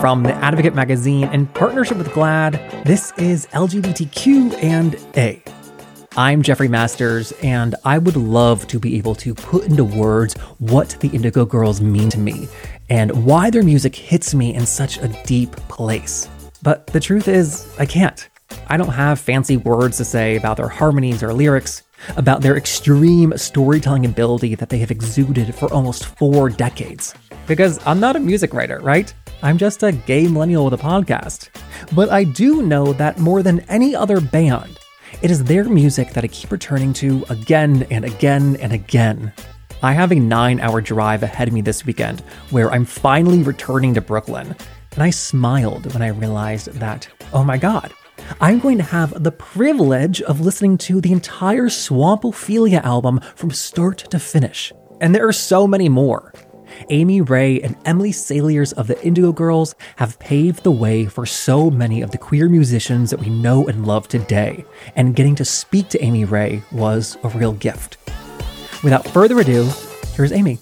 From the Advocate magazine in partnership with GLAAD, this is LGBTQ and A. I'm Jeffrey Masters, and I would love to be able to put into words what the Indigo Girls mean to me and why their music hits me in such a deep place. But the truth is, I can't. I don't have fancy words to say about their harmonies or lyrics about their extreme storytelling ability that they have exuded for almost four decades. Because I'm not a music writer, right? I'm just a gay millennial with a podcast. But I do know that more than any other band, it is their music that I keep returning to again and again and again. I have a nine hour drive ahead of me this weekend where I'm finally returning to Brooklyn, and I smiled when I realized that, oh my god, I'm going to have the privilege of listening to the entire Swamp Ophelia album from start to finish. And there are so many more. Amy Ray and Emily Saliers of the Indigo Girls have paved the way for so many of the queer musicians that we know and love today, and getting to speak to Amy Ray was a real gift. Without further ado, here's Amy.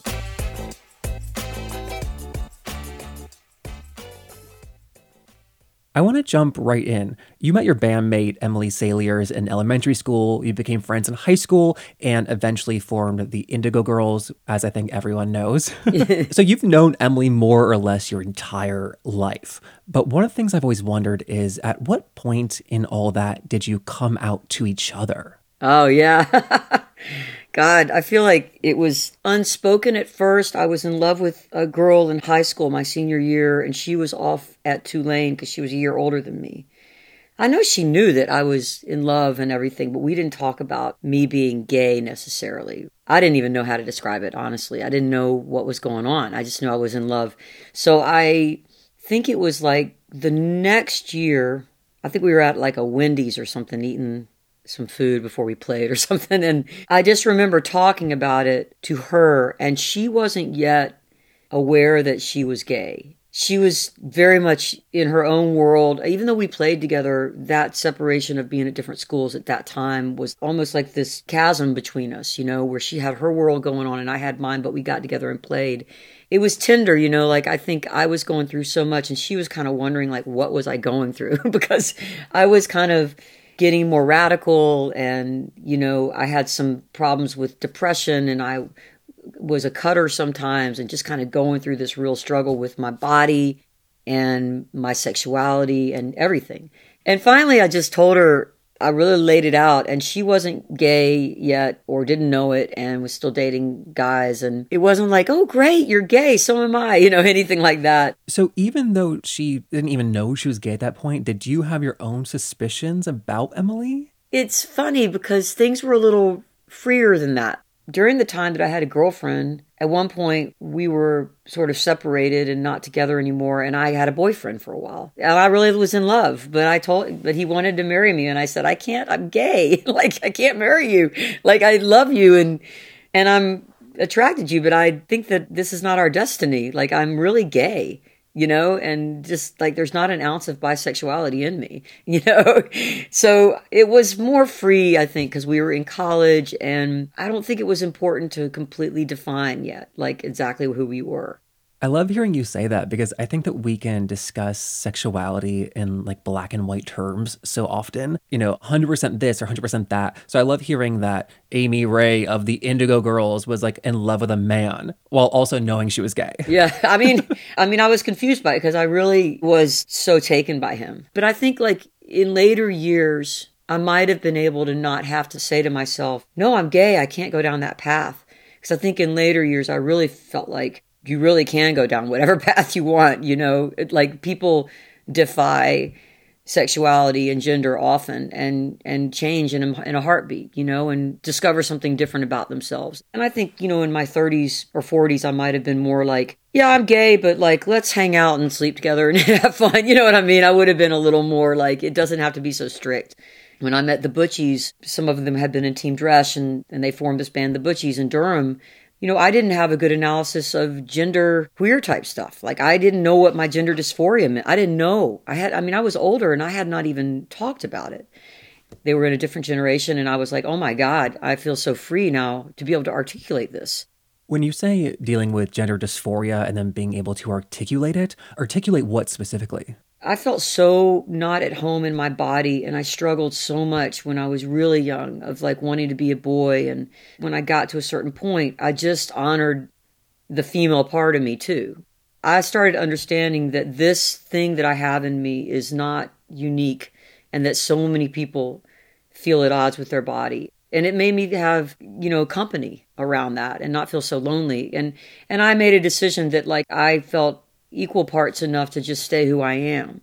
I want to jump right in. You met your bandmate Emily Saliers in elementary school, you became friends in high school, and eventually formed the Indigo Girls, as I think everyone knows. so you've known Emily more or less your entire life. But one of the things I've always wondered is at what point in all that did you come out to each other? Oh, yeah. God, I feel like it was unspoken at first. I was in love with a girl in high school my senior year, and she was off at Tulane because she was a year older than me. I know she knew that I was in love and everything, but we didn't talk about me being gay necessarily. I didn't even know how to describe it, honestly. I didn't know what was going on. I just knew I was in love. So I think it was like the next year, I think we were at like a Wendy's or something eating some food before we played or something. And I just remember talking about it to her, and she wasn't yet aware that she was gay. She was very much in her own world. Even though we played together, that separation of being at different schools at that time was almost like this chasm between us, you know, where she had her world going on and I had mine, but we got together and played. It was tender, you know, like I think I was going through so much and she was kind of wondering, like, what was I going through? because I was kind of getting more radical and you know i had some problems with depression and i was a cutter sometimes and just kind of going through this real struggle with my body and my sexuality and everything. And finally i just told her I really laid it out, and she wasn't gay yet or didn't know it and was still dating guys. And it wasn't like, oh, great, you're gay, so am I, you know, anything like that. So even though she didn't even know she was gay at that point, did you have your own suspicions about Emily? It's funny because things were a little freer than that during the time that I had a girlfriend, at one point we were sort of separated and not together anymore, and I had a boyfriend for a while. And I really was in love, but I told, but he wanted to marry me, and I said, I can't. I'm gay. like I can't marry you. Like I love you, and and I'm attracted to you, but I think that this is not our destiny. Like I'm really gay you know, and just like there's not an ounce of bisexuality in me, you know. so it was more free, I think, because we were in college, and I don't think it was important to completely define yet, like exactly who we were. I love hearing you say that because I think that we can discuss sexuality in like black and white terms so often, you know, 100% this or 100% that. So I love hearing that Amy Ray of the Indigo Girls was like in love with a man while also knowing she was gay. Yeah. I mean, I mean, I was confused by it because I really was so taken by him. But I think like in later years, I might have been able to not have to say to myself, no, I'm gay. I can't go down that path. Because I think in later years, I really felt like you really can go down whatever path you want, you know, it, like people defy sexuality and gender often and and change in a, in a heartbeat you know and discover something different about themselves. And i think you know in my 30s or 40s i might have been more like yeah i'm gay but like let's hang out and sleep together and have fun. You know what i mean? I would have been a little more like it doesn't have to be so strict. When i met the butchies some of them had been in Team Dresch and, and they formed this band the butchies in durham you know, I didn't have a good analysis of gender queer type stuff. Like I didn't know what my gender dysphoria meant. I didn't know. I had I mean, I was older and I had not even talked about it. They were in a different generation and I was like, "Oh my god, I feel so free now to be able to articulate this." When you say dealing with gender dysphoria and then being able to articulate it, articulate what specifically? I felt so not at home in my body and I struggled so much when I was really young of like wanting to be a boy and when I got to a certain point I just honored the female part of me too. I started understanding that this thing that I have in me is not unique and that so many people feel at odds with their body and it made me have you know company around that and not feel so lonely and and i made a decision that like i felt equal parts enough to just stay who i am.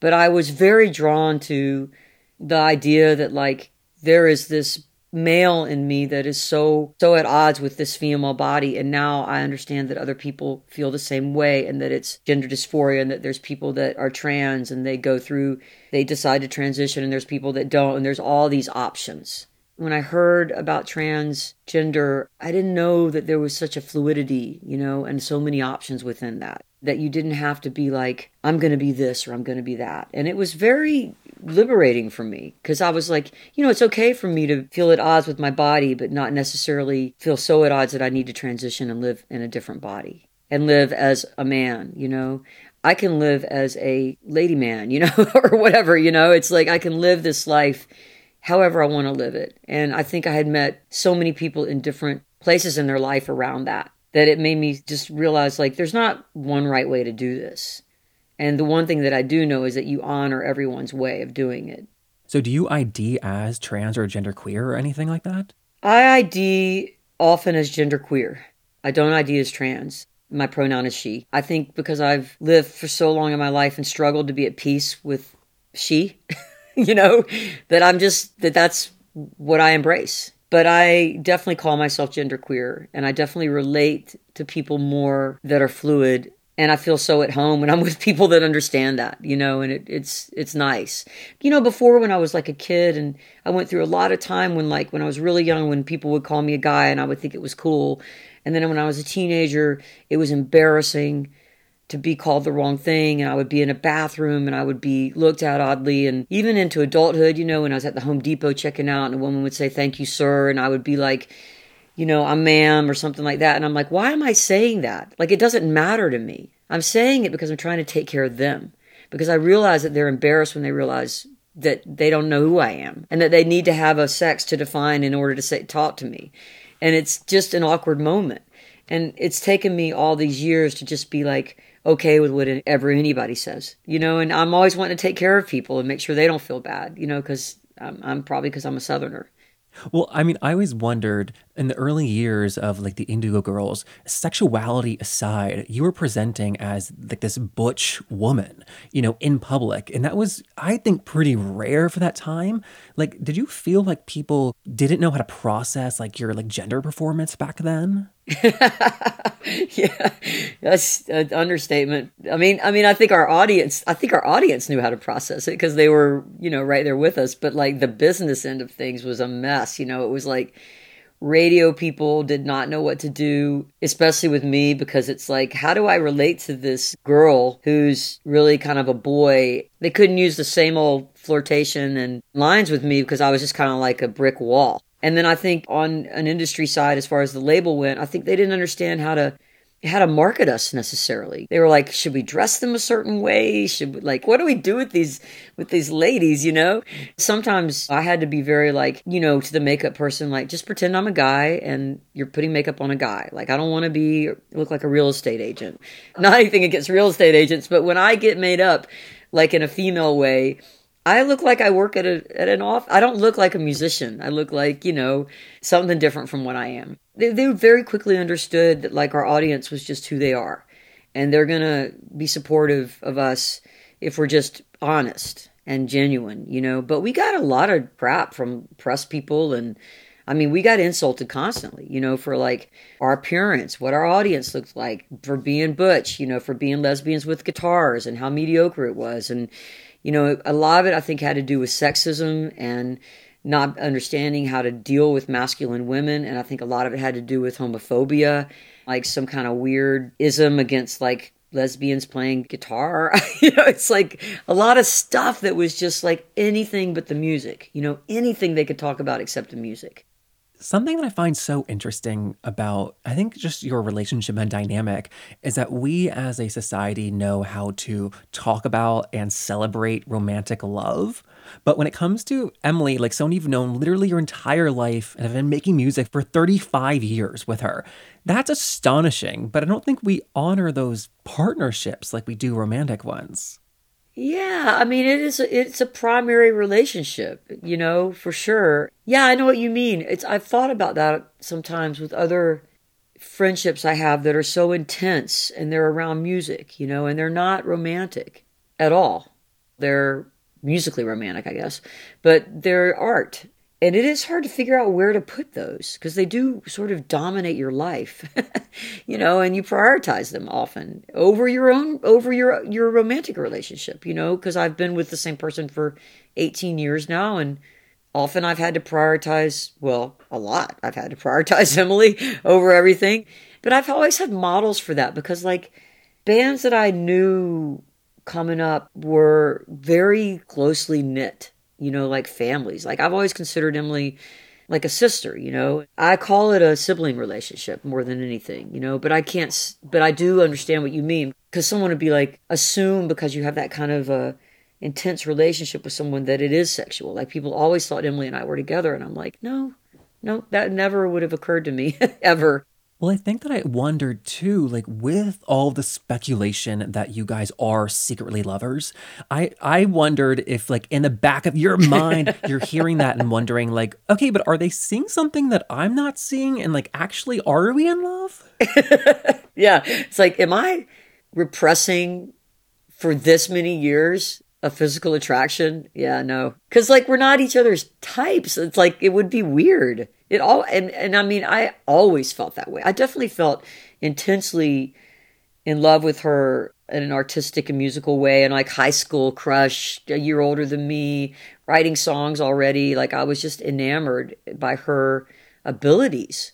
But i was very drawn to the idea that like there is this male in me that is so so at odds with this female body. And now i understand that other people feel the same way and that it's gender dysphoria and that there's people that are trans and they go through they decide to transition and there's people that don't. And there's all these options when I heard about transgender, I didn't know that there was such a fluidity, you know, and so many options within that. That you didn't have to be like, I'm going to be this or I'm going to be that. And it was very liberating for me because I was like, you know, it's okay for me to feel at odds with my body, but not necessarily feel so at odds that I need to transition and live in a different body and live as a man, you know. I can live as a lady man, you know, or whatever, you know. It's like I can live this life however I want to live it. And I think I had met so many people in different places in their life around that that it made me just realize like there's not one right way to do this. And the one thing that I do know is that you honor everyone's way of doing it. So do you ID as trans or genderqueer or anything like that? I ID often as genderqueer. I don't ID as trans. My pronoun is she. I think because I've lived for so long in my life and struggled to be at peace with she. you know, that I'm just, that that's what I embrace. But I definitely call myself genderqueer and I definitely relate to people more that are fluid and I feel so at home when I'm with people that understand that, you know, and it, it's it's nice. You know, before when I was like a kid and I went through a lot of time when like when I was really young when people would call me a guy and I would think it was cool. And then when I was a teenager, it was embarrassing to be called the wrong thing and I would be in a bathroom and I would be looked at oddly and even into adulthood, you know, when I was at the Home Depot checking out and a woman would say thank you sir and I would be like, you know, I'm ma'am or something like that and I'm like, why am I saying that? Like it doesn't matter to me. I'm saying it because I'm trying to take care of them because I realize that they're embarrassed when they realize that they don't know who I am and that they need to have a sex to define in order to say talk to me. And it's just an awkward moment. And it's taken me all these years to just be like, okay with whatever anybody says, you know, and I'm always wanting to take care of people and make sure they don't feel bad, you know, because I'm, I'm probably because I'm a Southerner. Well, I mean, I always wondered in the early years of like the Indigo Girls, sexuality aside, you were presenting as like this butch woman, you know, in public. And that was, I think, pretty rare for that time. Like, did you feel like people didn't know how to process like your like gender performance back then? yeah, that's an understatement. I mean, I mean, I think our audience, I think our audience knew how to process it because they were, you know, right there with us. But like the business end of things was a mess. You know, it was like radio people did not know what to do, especially with me because it's like, how do I relate to this girl who's really kind of a boy? They couldn't use the same old flirtation and lines with me because I was just kind of like a brick wall. And then I think on an industry side, as far as the label went, I think they didn't understand how to how to market us necessarily. They were like, should we dress them a certain way? Should we, like what do we do with these with these ladies, you know? Sometimes I had to be very like, you know, to the makeup person like just pretend I'm a guy and you're putting makeup on a guy. Like I don't want to be look like a real estate agent. Not anything against real estate agents, but when I get made up like in a female way, I look like I work at a at an off. I don't look like a musician. I look like you know something different from what I am. They they very quickly understood that like our audience was just who they are, and they're gonna be supportive of us if we're just honest and genuine, you know. But we got a lot of crap from press people and. I mean, we got insulted constantly, you know, for like our appearance, what our audience looked like, for being butch, you know, for being lesbians with guitars and how mediocre it was. And, you know, a lot of it I think had to do with sexism and not understanding how to deal with masculine women. And I think a lot of it had to do with homophobia, like some kind of weird ism against like lesbians playing guitar. you know, it's like a lot of stuff that was just like anything but the music, you know, anything they could talk about except the music. Something that I find so interesting about, I think, just your relationship and dynamic is that we as a society know how to talk about and celebrate romantic love. But when it comes to Emily, like someone you've known literally your entire life and have been making music for 35 years with her, that's astonishing. But I don't think we honor those partnerships like we do romantic ones. Yeah, I mean it is it's a primary relationship, you know, for sure. Yeah, I know what you mean. It's I've thought about that sometimes with other friendships I have that are so intense and they're around music, you know, and they're not romantic at all. They're musically romantic, I guess, but they're art and it is hard to figure out where to put those because they do sort of dominate your life you know and you prioritize them often over your own over your your romantic relationship you know because i've been with the same person for 18 years now and often i've had to prioritize well a lot. I've had to prioritize emily over everything. But i've always had models for that because like bands that i knew coming up were very closely knit you know, like families. Like I've always considered Emily like a sister, you know. I call it a sibling relationship more than anything, you know, but I can't but I do understand what you mean cuz someone would be like assume because you have that kind of a intense relationship with someone that it is sexual. Like people always thought Emily and I were together and I'm like, "No. No, that never would have occurred to me ever." Well, I think that I wondered too, like with all the speculation that you guys are secretly lovers, I I wondered if like in the back of your mind you're hearing that and wondering like, okay, but are they seeing something that I'm not seeing and like actually are we in love? yeah. It's like am I repressing for this many years a physical attraction? Yeah, no. Cuz like we're not each other's types. It's like it would be weird. It all and and I mean I always felt that way. I definitely felt intensely in love with her in an artistic and musical way and like high school crush, a year older than me, writing songs already. Like I was just enamored by her abilities,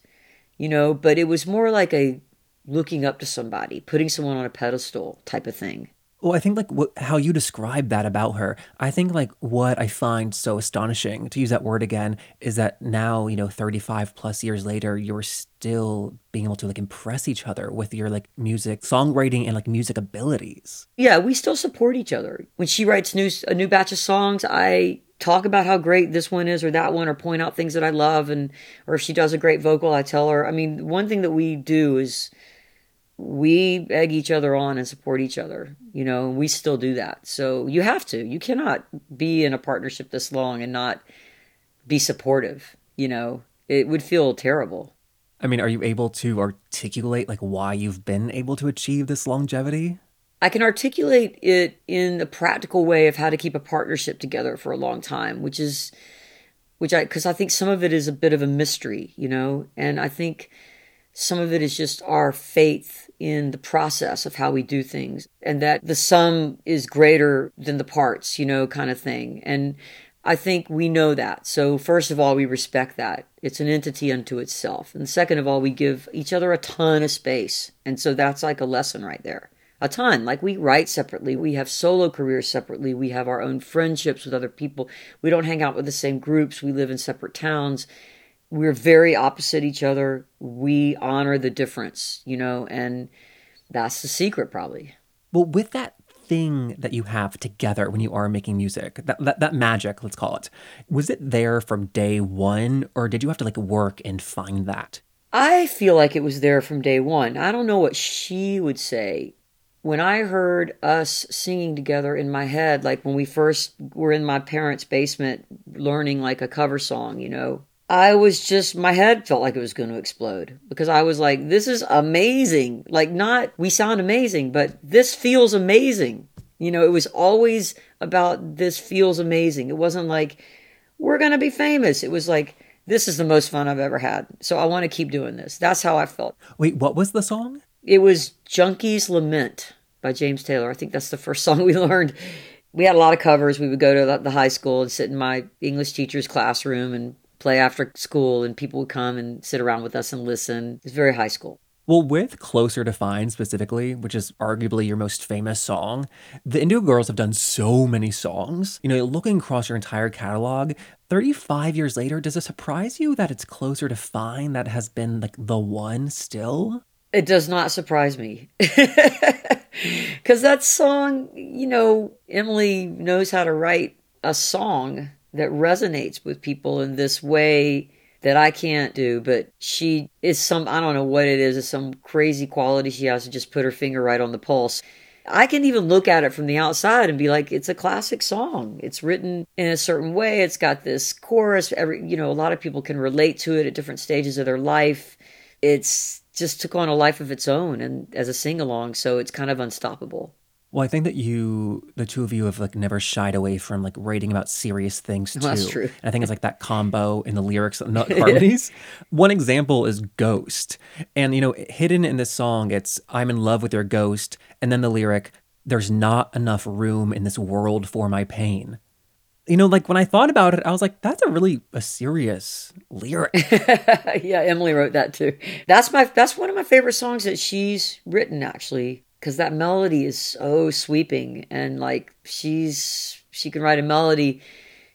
you know, but it was more like a looking up to somebody, putting someone on a pedestal type of thing. Well, I think like how you describe that about her, I think like what I find so astonishing, to use that word again, is that now, you know, 35 plus years later, you're still being able to like impress each other with your like music, songwriting, and like music abilities. Yeah, we still support each other. When she writes new, a new batch of songs, I talk about how great this one is or that one or point out things that I love and or if she does a great vocal I tell her I mean one thing that we do is we egg each other on and support each other. You know, and we still do that. So you have to. You cannot be in a partnership this long and not be supportive. You know, it would feel terrible. I mean, are you able to articulate like why you've been able to achieve this longevity? I can articulate it in a practical way of how to keep a partnership together for a long time, which is, which I, because I think some of it is a bit of a mystery, you know, and I think some of it is just our faith in the process of how we do things and that the sum is greater than the parts, you know, kind of thing. And I think we know that. So, first of all, we respect that. It's an entity unto itself. And second of all, we give each other a ton of space. And so that's like a lesson right there. A ton. Like we write separately. We have solo careers separately. We have our own friendships with other people. We don't hang out with the same groups. We live in separate towns we're very opposite each other. We honor the difference, you know, and that's the secret probably. Well, with that thing that you have together when you are making music, that, that, that magic, let's call it, was it there from day one or did you have to like work and find that? I feel like it was there from day one. I don't know what she would say. When I heard us singing together in my head, like when we first were in my parents' basement learning like a cover song, you know, I was just, my head felt like it was going to explode because I was like, this is amazing. Like, not, we sound amazing, but this feels amazing. You know, it was always about this feels amazing. It wasn't like, we're going to be famous. It was like, this is the most fun I've ever had. So I want to keep doing this. That's how I felt. Wait, what was the song? It was Junkie's Lament by James Taylor. I think that's the first song we learned. We had a lot of covers. We would go to the high school and sit in my English teacher's classroom and play after school and people would come and sit around with us and listen. It's very high school. Well, with Closer to Fine specifically, which is arguably your most famous song, the Indigo Girls have done so many songs. You know, looking across your entire catalog, 35 years later, does it surprise you that it's Closer to Fine that has been like the one still? It does not surprise me. Because that song, you know, Emily knows how to write a song that resonates with people in this way that I can't do, but she is some, I don't know what it is, it's some crazy quality she has to just put her finger right on the pulse. I can even look at it from the outside and be like, it's a classic song. It's written in a certain way. It's got this chorus. Every, you know, a lot of people can relate to it at different stages of their life. It's just took on a life of its own and as a sing along. So it's kind of unstoppable. Well, I think that you, the two of you, have like never shied away from like writing about serious things too. That's true. And I think it's like that combo in the lyrics, not harmonies. One example is "Ghost," and you know, hidden in this song, it's "I'm in love with your ghost," and then the lyric, "There's not enough room in this world for my pain." You know, like when I thought about it, I was like, "That's a really a serious lyric." yeah, Emily wrote that too. That's my that's one of my favorite songs that she's written actually because that melody is so sweeping and like she's she can write a melody.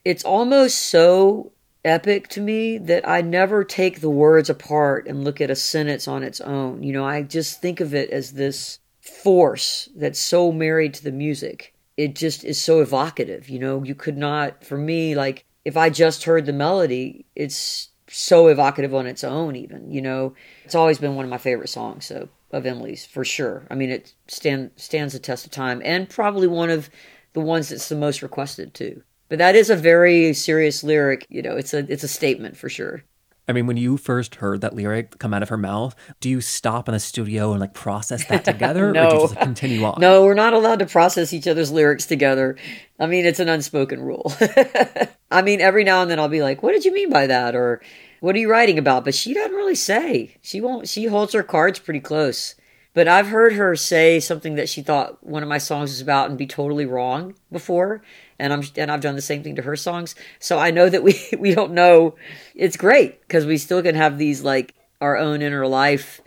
It's almost so epic to me that i never take the words apart and look at a sentence on its own. You know i just think of it as this force that's so married to the music. It just is so evocative you know? You could not for me like if i just heard the melody it's so evocative on its own even you know? It's always been one of my favorite songs so of Emily's for sure. I mean, it stand stands the test of time, and probably one of the ones that's the most requested too. But that is a very serious lyric. You know, it's a it's a statement for sure. I mean, when you first heard that lyric come out of her mouth, do you stop in the studio and like process that together, no. or do you just like, continue on? No, we're not allowed to process each other's lyrics together. I mean, it's an unspoken rule. I mean, every now and then I'll be like, "What did you mean by that?" or what are you writing about? But she doesn't really say. She won't, she holds her cards pretty close. But I've heard her say something that she thought one of my songs was about and be totally wrong before. And I'm, and I've done the same thing to her songs. So I know that we, we don't know. It's great because we still can have these like our own inner life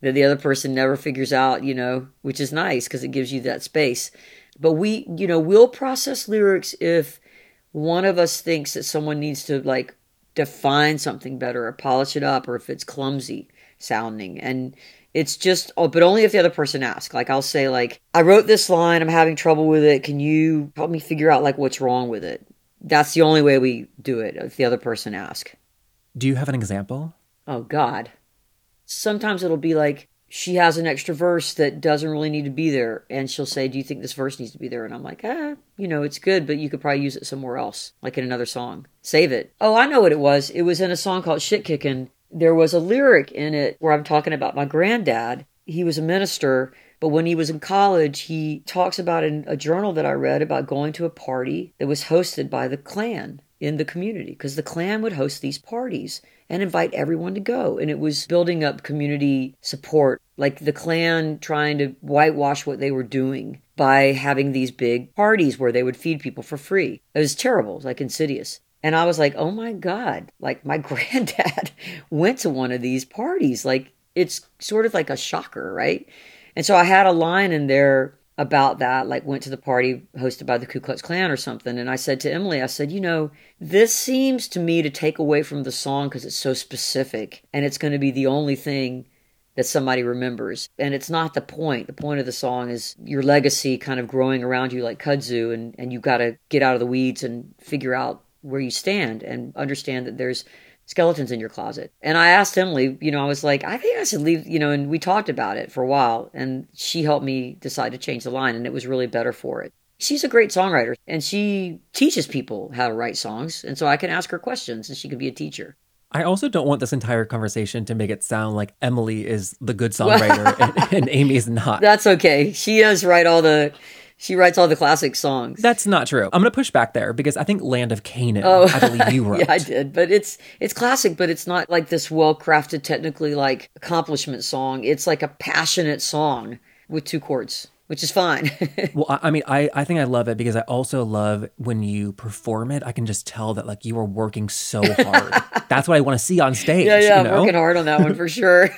that the other person never figures out, you know, which is nice because it gives you that space. But we, you know, we'll process lyrics if one of us thinks that someone needs to like define something better or polish it up or if it's clumsy sounding. And it's just oh, but only if the other person asks. Like i'll say like i wrote this line. I'm having trouble with it. Can you help me figure out like what's wrong with it? That's the only way we do it if the other person asks. Do you have an example? Oh god. Sometimes it'll be like she has an extra verse that doesn't really need to be there and she'll say do you think this verse needs to be there? And i'm like ah you know it's good but you could probably use it somewhere else like in another song. Save it. Oh i know what it was. It was in a song called shit kicking there was a lyric in it where i'm talking about my granddad. He was a minister but when he was in college he talks about in a journal that i read about going to a party that was hosted by the klan in the community because the Klan would host these parties and invite everyone to go. And it was building up community support, like the Klan trying to whitewash what they were doing by having these big parties where they would feed people for free. It was terrible, like insidious. And I was like, oh my God, like my granddad went to one of these parties. Like it's sort of like a shocker, right? And so I had a line in there about that, like went to the party hosted by the Ku Klux Klan or something. And I said to Emily, I said, you know, this seems to me to take away from the song because it's so specific and it's going to be the only thing that somebody remembers. And it's not the point. The point of the song is your legacy kind of growing around you like kudzu and, and you got to get out of the weeds and figure out where you stand and understand that there's skeletons in your closet. And I asked Emily, you know, I was like, I think I should leave, you know, and we talked about it for a while. And she helped me decide to change the line, and it was really better for it. She's a great songwriter, and she teaches people how to write songs. And so I can ask her questions, and she can be a teacher. I also don't want this entire conversation to make it sound like Emily is the good songwriter and, and Amy is not. That's okay. She does write all the she writes all the classic songs. That's not true. I'm going to push back there because I think Land of Canaan, oh, I believe you wrote. yeah, I did. But it's it's classic, but it's not like this well-crafted technically like accomplishment song. It's like a passionate song with two chords which is fine. well, I, mean, I, I think I love it because I also love when you perform it. I can just tell that like you are working so hard. That's what I want to see on stage. Yeah, yeah, you know? I'm working hard on that one for sure.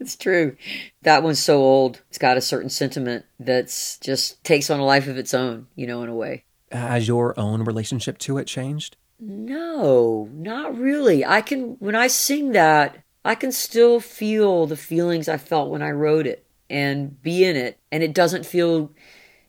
It's true. That one's so old. It's got a certain sentiment that's just takes on a life of its own, you know, in a way. Has your own relationship to it changed? No, not really. I can, when I sing that, I can still feel the feelings I felt when I wrote it and be in it. And it doesn't feel,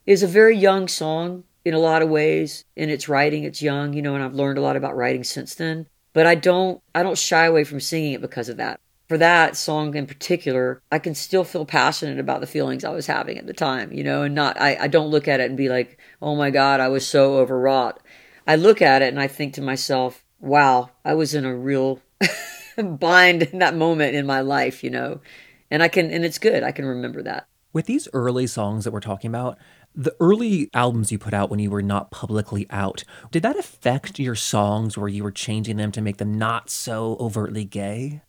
it's a very young song in a lot of ways. In its writing, it's young, you know, and I've learned a lot about writing since then. But I don't, I don't shy away from singing it because of that. For that song in particular, I can still feel passionate about the feelings I was having at the time, you know, and not, I, I don't look at it and be like, oh my God, I was so overwrought. I look at it and I think to myself, wow, I was in a real bind in that moment in my life, you know. And I can and it's good. I can remember that. With these early songs that we're talking about, the early albums you put out when you were not publicly out, did that affect your songs where you were changing them to make them not so overtly gay?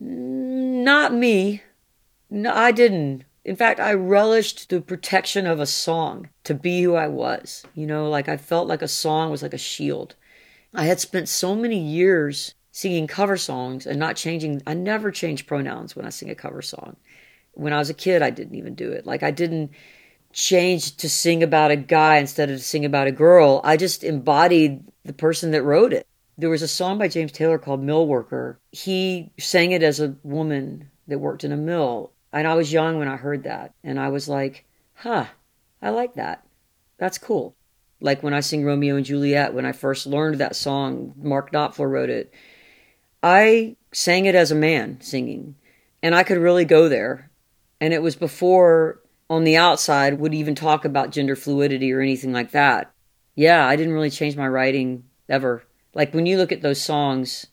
Not me. No, I didn't. In fact, I relished the protection of a song to be who I was. You know, like I felt like a song was like a shield. I had spent so many years singing cover songs and not changing. I never change pronouns when I sing a cover song. When I was a kid, I didn't even do it. Like I didn't change to sing about a guy instead of to sing about a girl. I just embodied the person that wrote it. There was a song by James Taylor called Mill Worker. He sang it as a woman that worked in a mill. And I was young when I heard that. And I was like, huh, I like that. That's cool. Like when I sing Romeo and Juliet, when I first learned that song, Mark Knopfler wrote it. I sang it as a man singing, and I could really go there. And it was before on the outside would even talk about gender fluidity or anything like that. Yeah, I didn't really change my writing ever. Like when you look at those songs,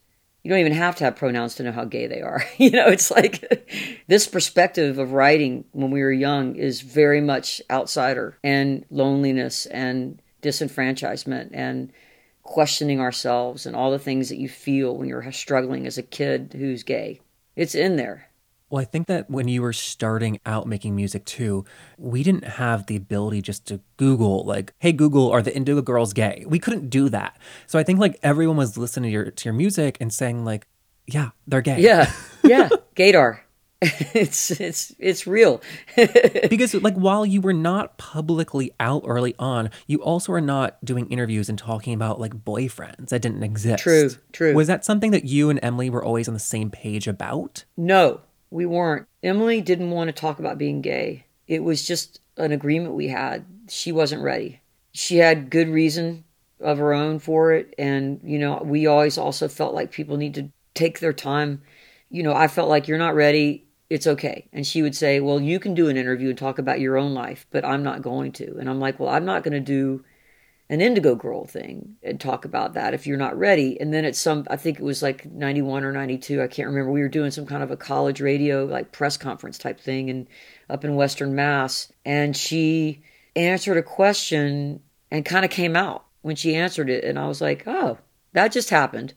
you don't even have to have pronouns to know how gay they are. you know, it's like this perspective of writing when we were young is very much outsider and loneliness and disenfranchisement and questioning ourselves and all the things that you feel when you're struggling as a kid who's gay. It's in there. Well, I think that when you were starting out making music too, we didn't have the ability just to Google, like, hey, Google, are the Indigo Girls gay? We couldn't do that. So I think like everyone was listening to your, to your music and saying, like, yeah, they're gay. Yeah. Yeah. Gaydar. it's it's it's real because like while you were not publicly out early on you also are not doing interviews and talking about like boyfriends that didn't exist true true was that something that you and emily were always on the same page about no we weren't emily didn't want to talk about being gay it was just an agreement we had she wasn't ready she had good reason of her own for it and you know we always also felt like people need to take their time you know i felt like you're not ready it's okay. And she would say, Well, you can do an interview and talk about your own life, but I'm not going to. And I'm like, Well, I'm not going to do an Indigo Girl thing and talk about that if you're not ready. And then at some, I think it was like 91 or 92, I can't remember. We were doing some kind of a college radio, like press conference type thing and up in Western Mass. And she answered a question and kind of came out when she answered it. And I was like, Oh, that just happened.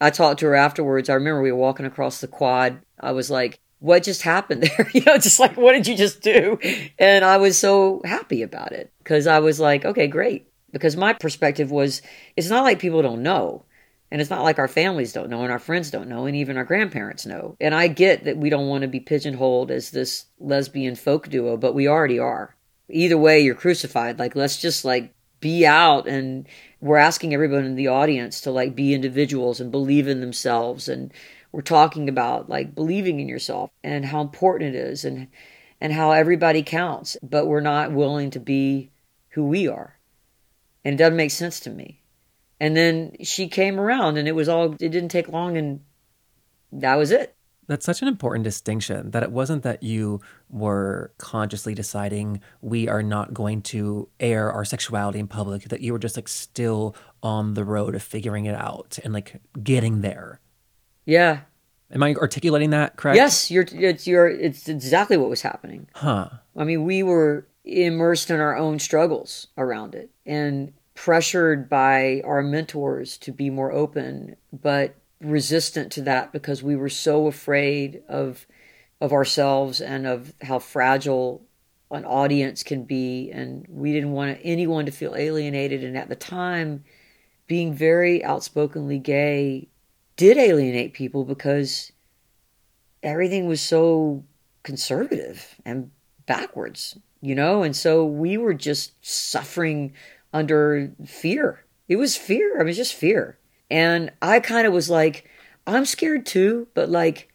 I talked to her afterwards. I remember we were walking across the quad. I was like, what just happened there? you know, just like, what did you just do? And I was so happy about it because I was like, okay, great. Because my perspective was, it's not like people don't know. And it's not like our families don't know and our friends don't know and even our grandparents know. And I get that we don't want to be pigeonholed as this lesbian folk duo, but we already are. Either way, you're crucified. Like, let's just like be out and we're asking everyone in the audience to like be individuals and believe in themselves and we're talking about like believing in yourself and how important it is and and how everybody counts but we're not willing to be who we are and it doesn't make sense to me and then she came around and it was all it didn't take long and that was it that's such an important distinction that it wasn't that you were consciously deciding we are not going to air our sexuality in public, that you were just like still on the road of figuring it out and like getting there. Yeah. Am I articulating that correct? Yes, you're it's you're it's exactly what was happening. Huh. I mean, we were immersed in our own struggles around it and pressured by our mentors to be more open, but resistant to that because we were so afraid of of ourselves and of how fragile an audience can be and we didn't want anyone to feel alienated and at the time being very outspokenly gay did alienate people because everything was so conservative and backwards, you know? And so we were just suffering under fear. It was fear. I mean, just fear. And I kind of was like, I'm scared too, but like,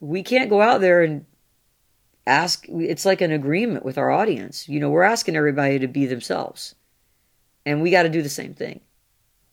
we can't go out there and ask. It's like an agreement with our audience. You know, we're asking everybody to be themselves. And we got to do the same thing.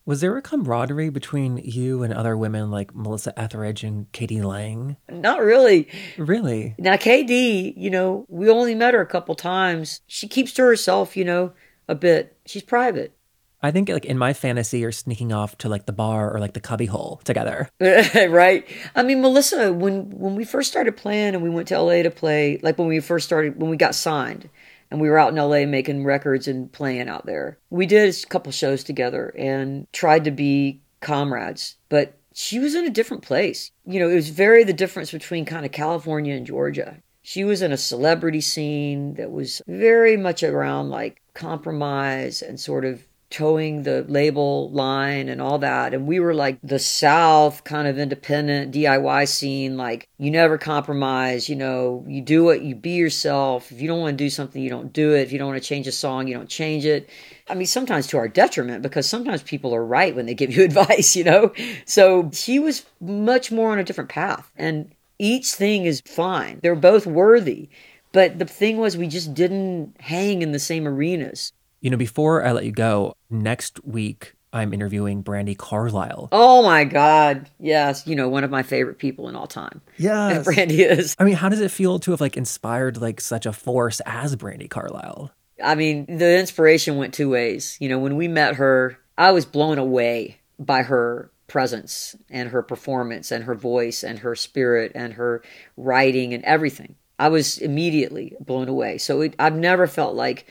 Was there a camaraderie between you and other women like Melissa Etheridge and k.d. lang? Not really. Really? Now, KD, you know, we only met her a couple times. She keeps to herself, you know, a bit. She's private. I think like in my fantasy, you're sneaking off to like the bar or like the cubbyhole together. right. I mean, Melissa, when when we first started playing and we went to LA to play, like when we first started, when we got signed, and we were out in LA making records and playing out there. We did a couple shows together and tried to be comrades, but she was in a different place. You know, it was very the difference between kind of California and Georgia. She was in a celebrity scene that was very much around like compromise and sort of towing the label line and all that. And we were like the South kind of independent DIY scene. Like you never compromise, you know, you do it, you be yourself. If you don't want to do something, you don't do it. If you don't want to change a song, you don't change it. I mean, sometimes to our detriment because sometimes people are right when they give you advice, you know? So she was much more on a different path. And each thing is fine. They're both worthy. But the thing was, we just didn't hang in the same arenas. You know, before I let you go, next week I'm interviewing Brandi Carlile. Oh my God. Yes. You know, one of my favorite people in all time. Yeah. Brandi is. I mean, how does it feel to have like inspired like such a force as Brandi Carlile? I mean, the inspiration went two ways. You know, when we met her, I was blown away by her presence and her performance and her voice and her spirit and her writing and everything. I was immediately blown away. So it, I've never felt like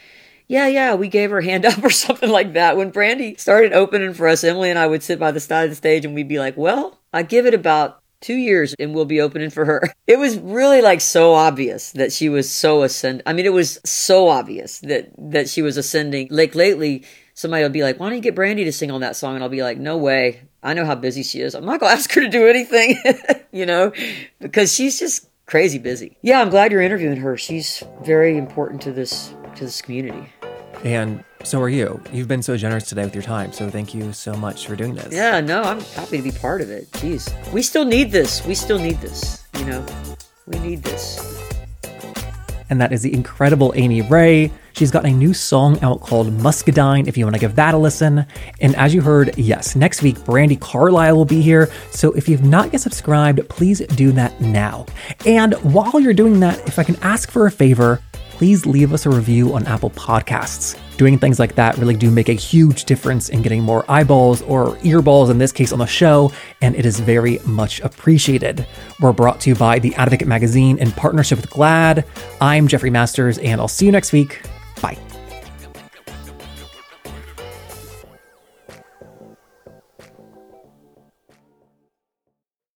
yeah, yeah, we gave her hand up or something like that. When Brandi started opening for us, Emily and I would sit by the side of the stage and we'd be like, well, I give it about two years and we'll be opening for her. It was really like so obvious that she was so ascend. I mean, it was so obvious that that she was ascending. Like lately, somebody will be like, "Why don't you get Brandi to sing on that song?" And I'll be like, "No way. I know how busy she is. I'm not gonna ask her to do anything, you know, because she's just crazy busy." Yeah, I'm glad you're interviewing her. She's very important to this to this community. And so are you. You've been so generous today with your time. So thank you so much for doing this. Yeah, no, I'm happy to be part of it. Jeez. We still need this. We still need this. You know, we need this. And that is the incredible Amy Ray. She's got a new song out called Muscadine if you want to give that a listen. And as you heard, yes, next week Brandi Carlile will be here. So if you've not yet subscribed, please do that now. And while you're doing that, if I can ask for a favor, please leave us a review on Apple Podcasts. Doing things like that really do make a huge difference in getting more eyeballs or earballs in this case on the show, and it is very much appreciated. We're brought to you by The Advocate Magazine in partnership with GLAAD. I'm Jeffrey Masters, and I'll see you next week. Bye.